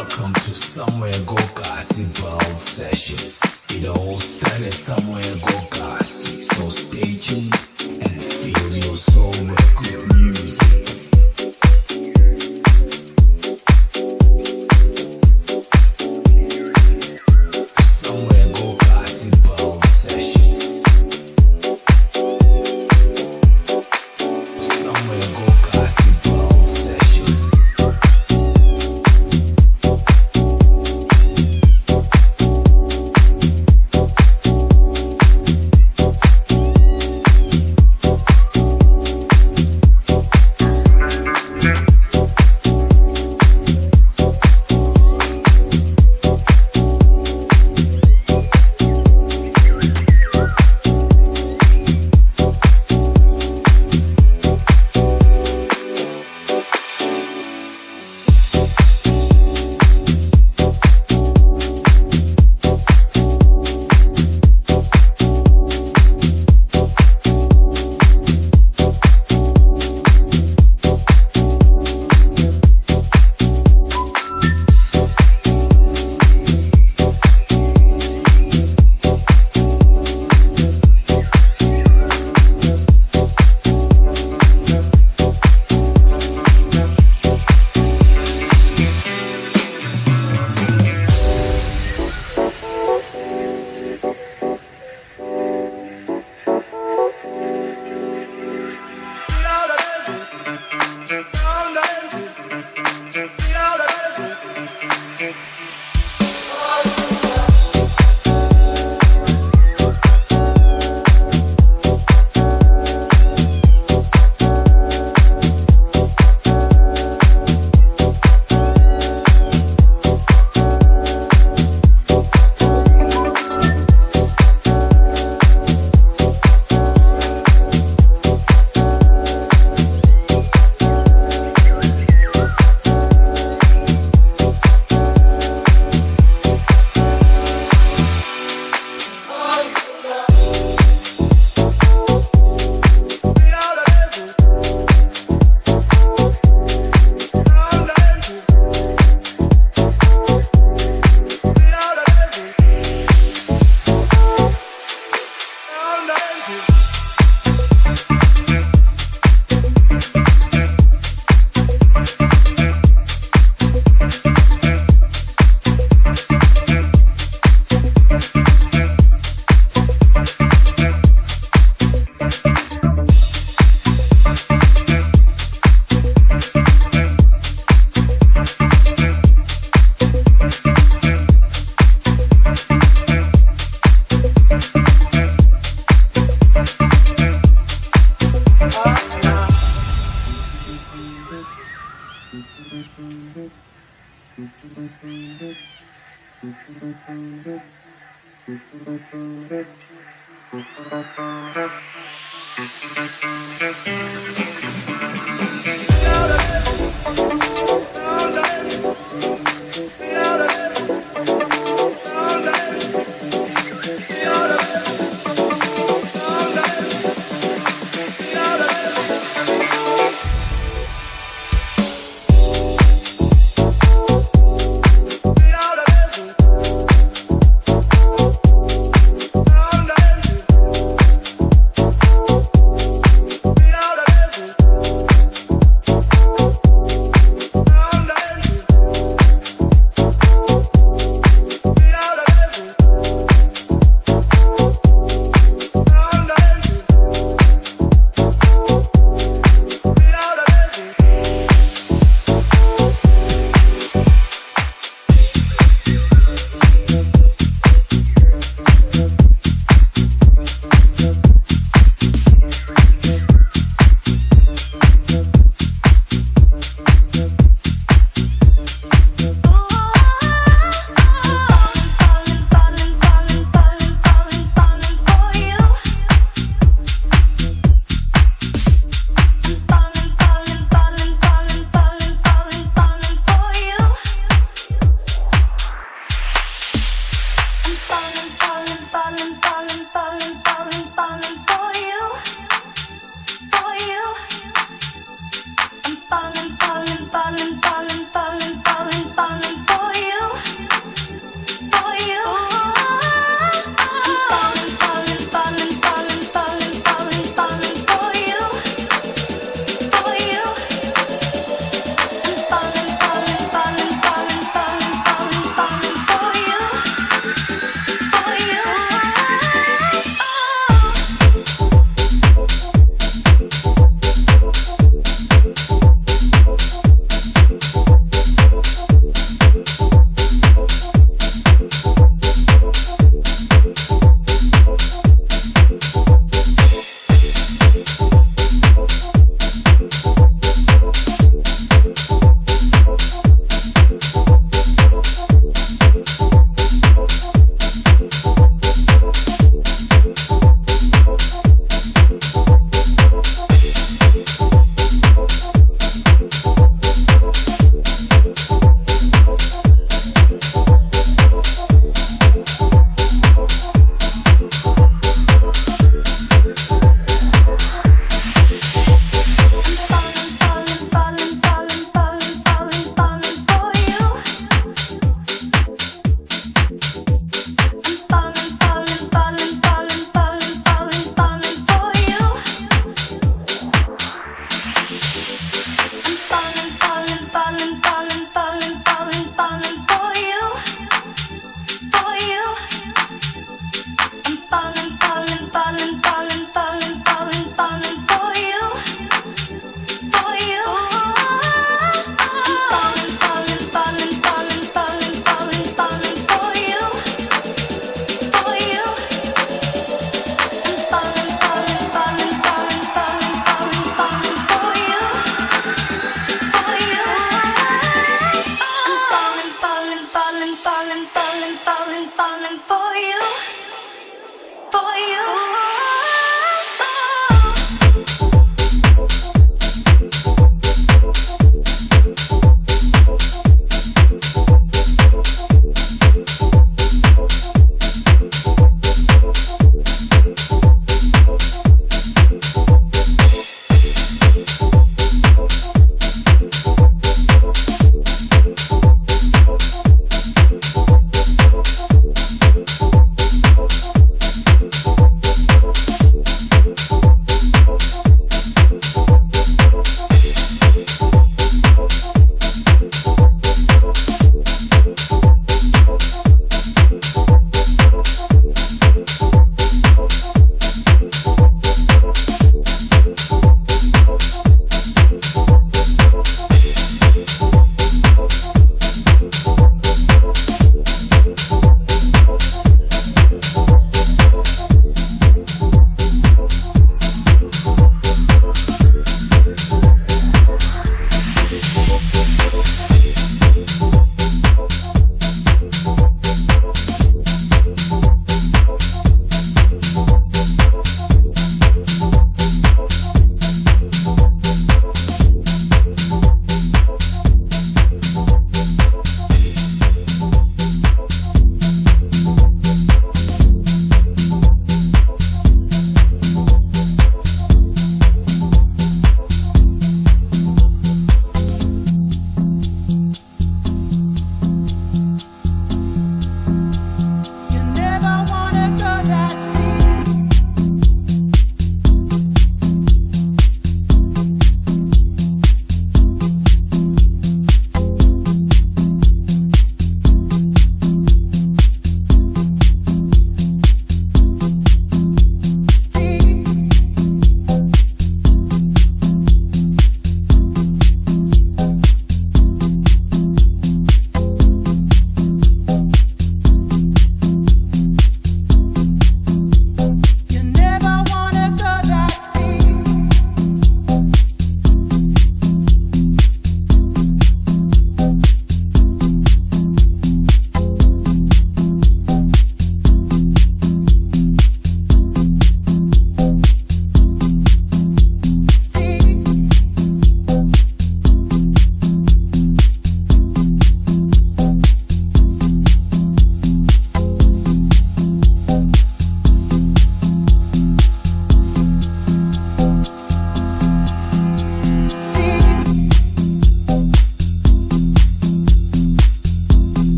Welcome to Somewhere Go Gossip Sessions. It all started somewhere Go Gossip, so stay tuned. Now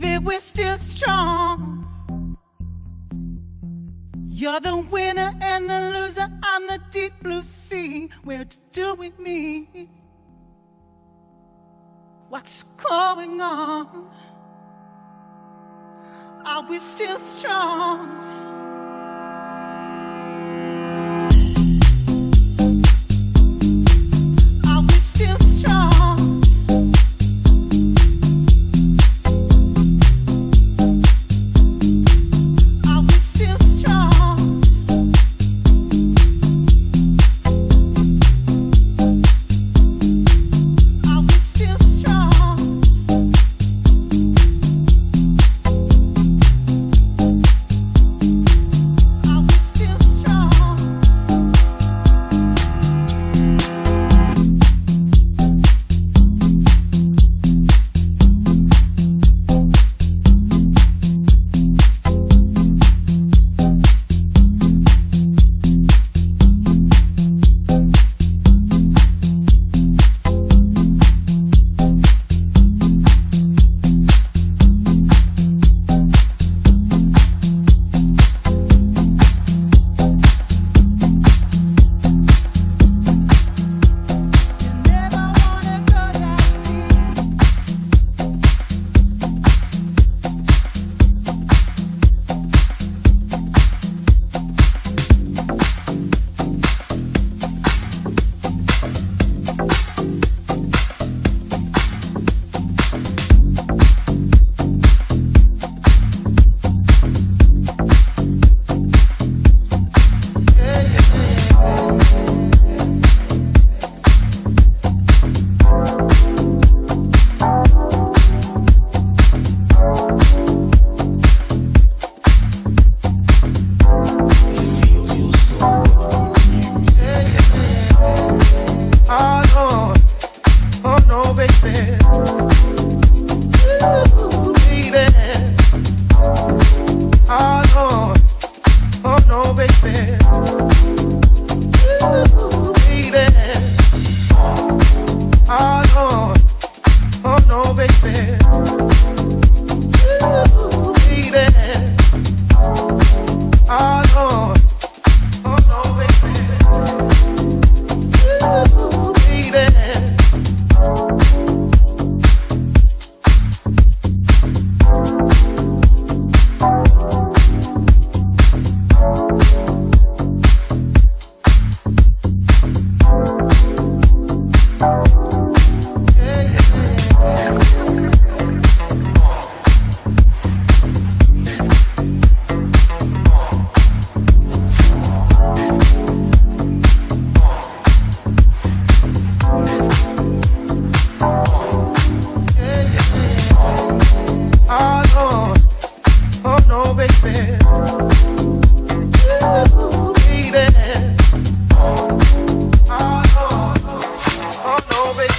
Baby, we're still strong. You're the winner and the loser. I'm the deep blue sea. Where to do with me? What's going on? Are we still strong?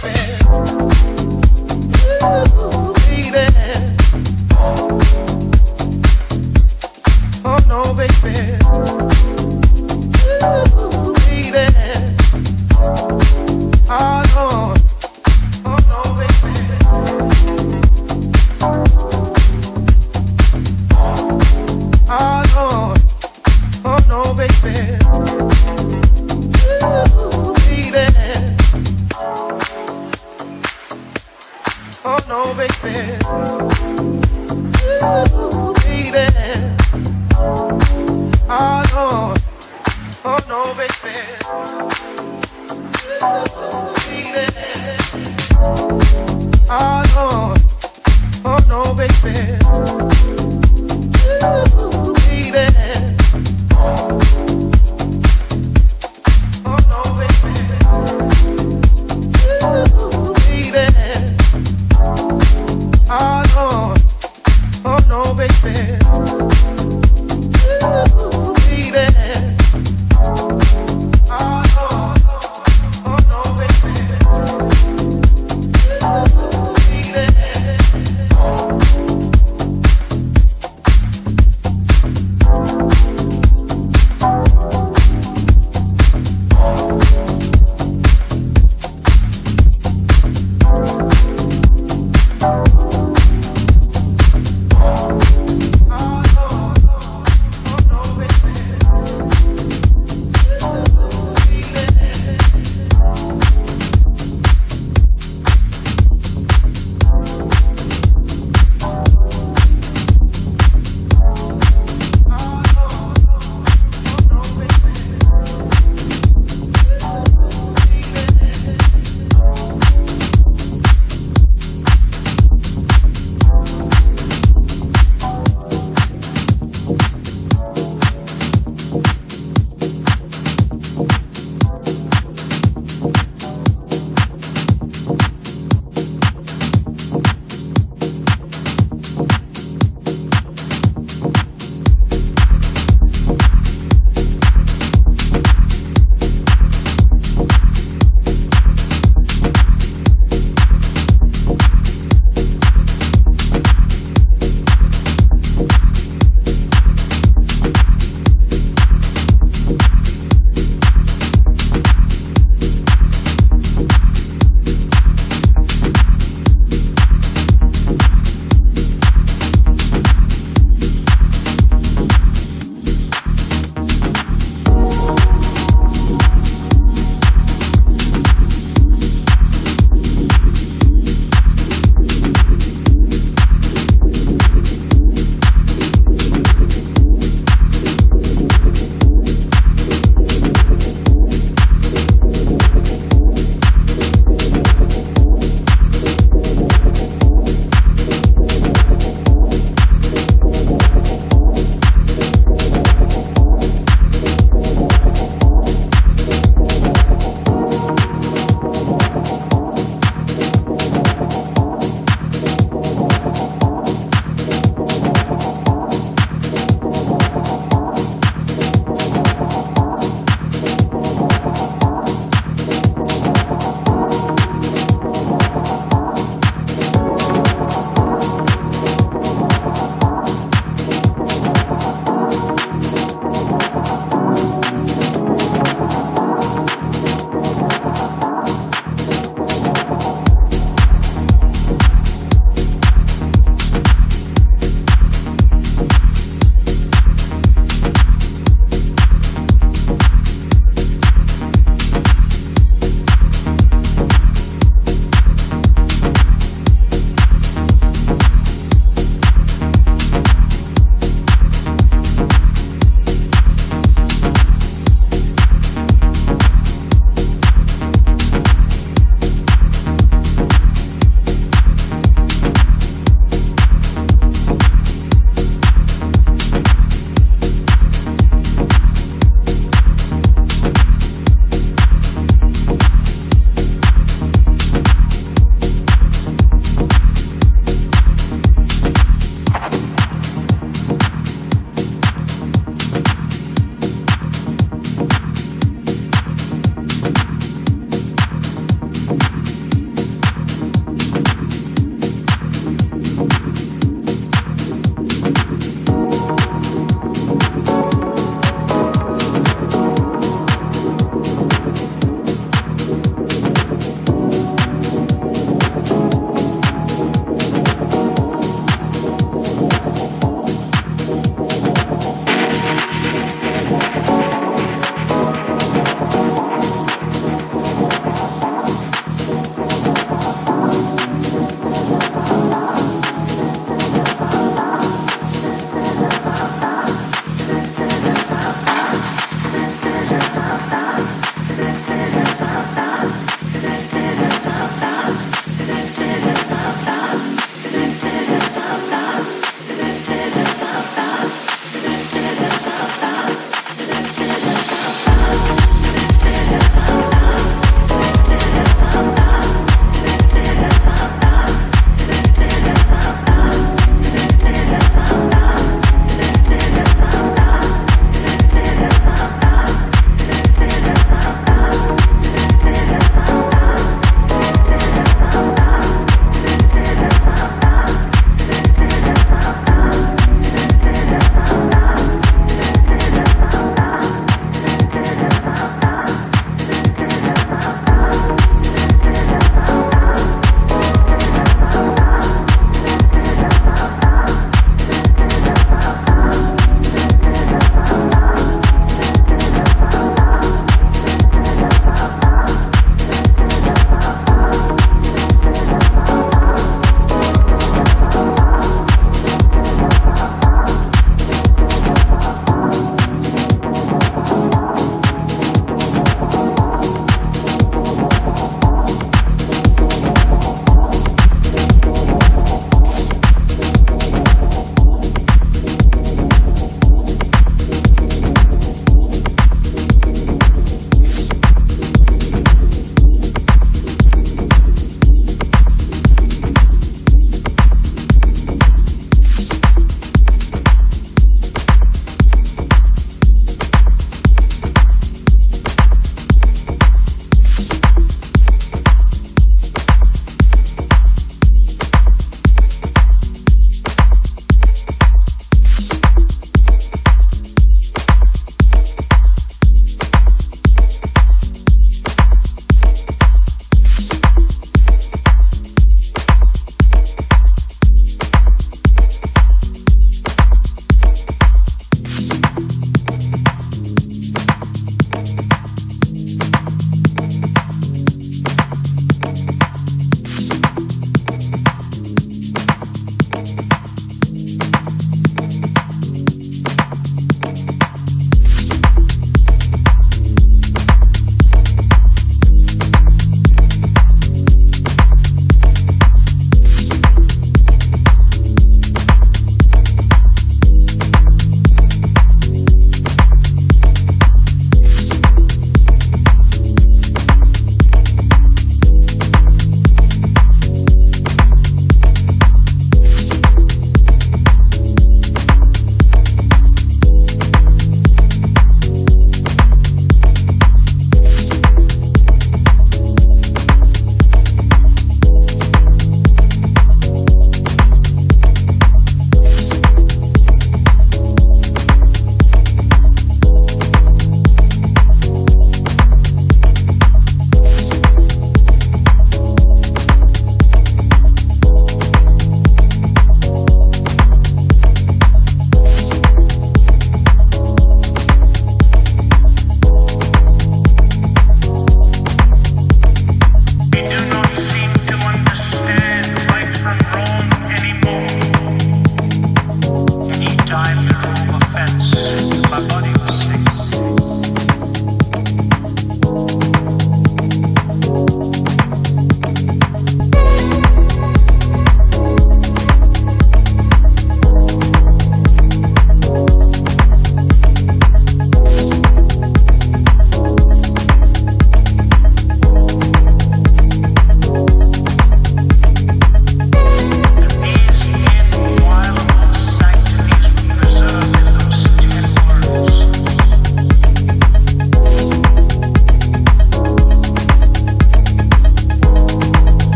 friend.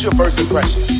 was your first impression?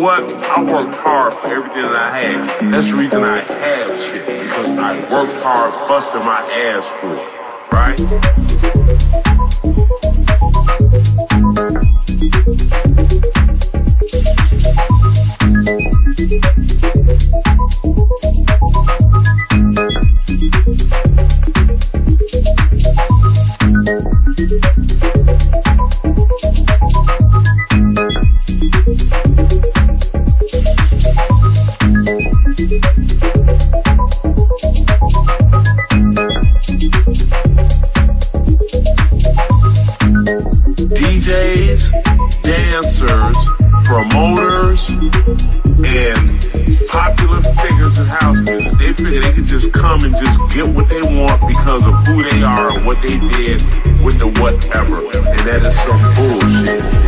what? I worked hard for everything that I had. That's the reason I have shit. Because I worked hard busting my ass for it. Right? can just get what they want because of who they are and what they did with the whatever. And that is some bullshit.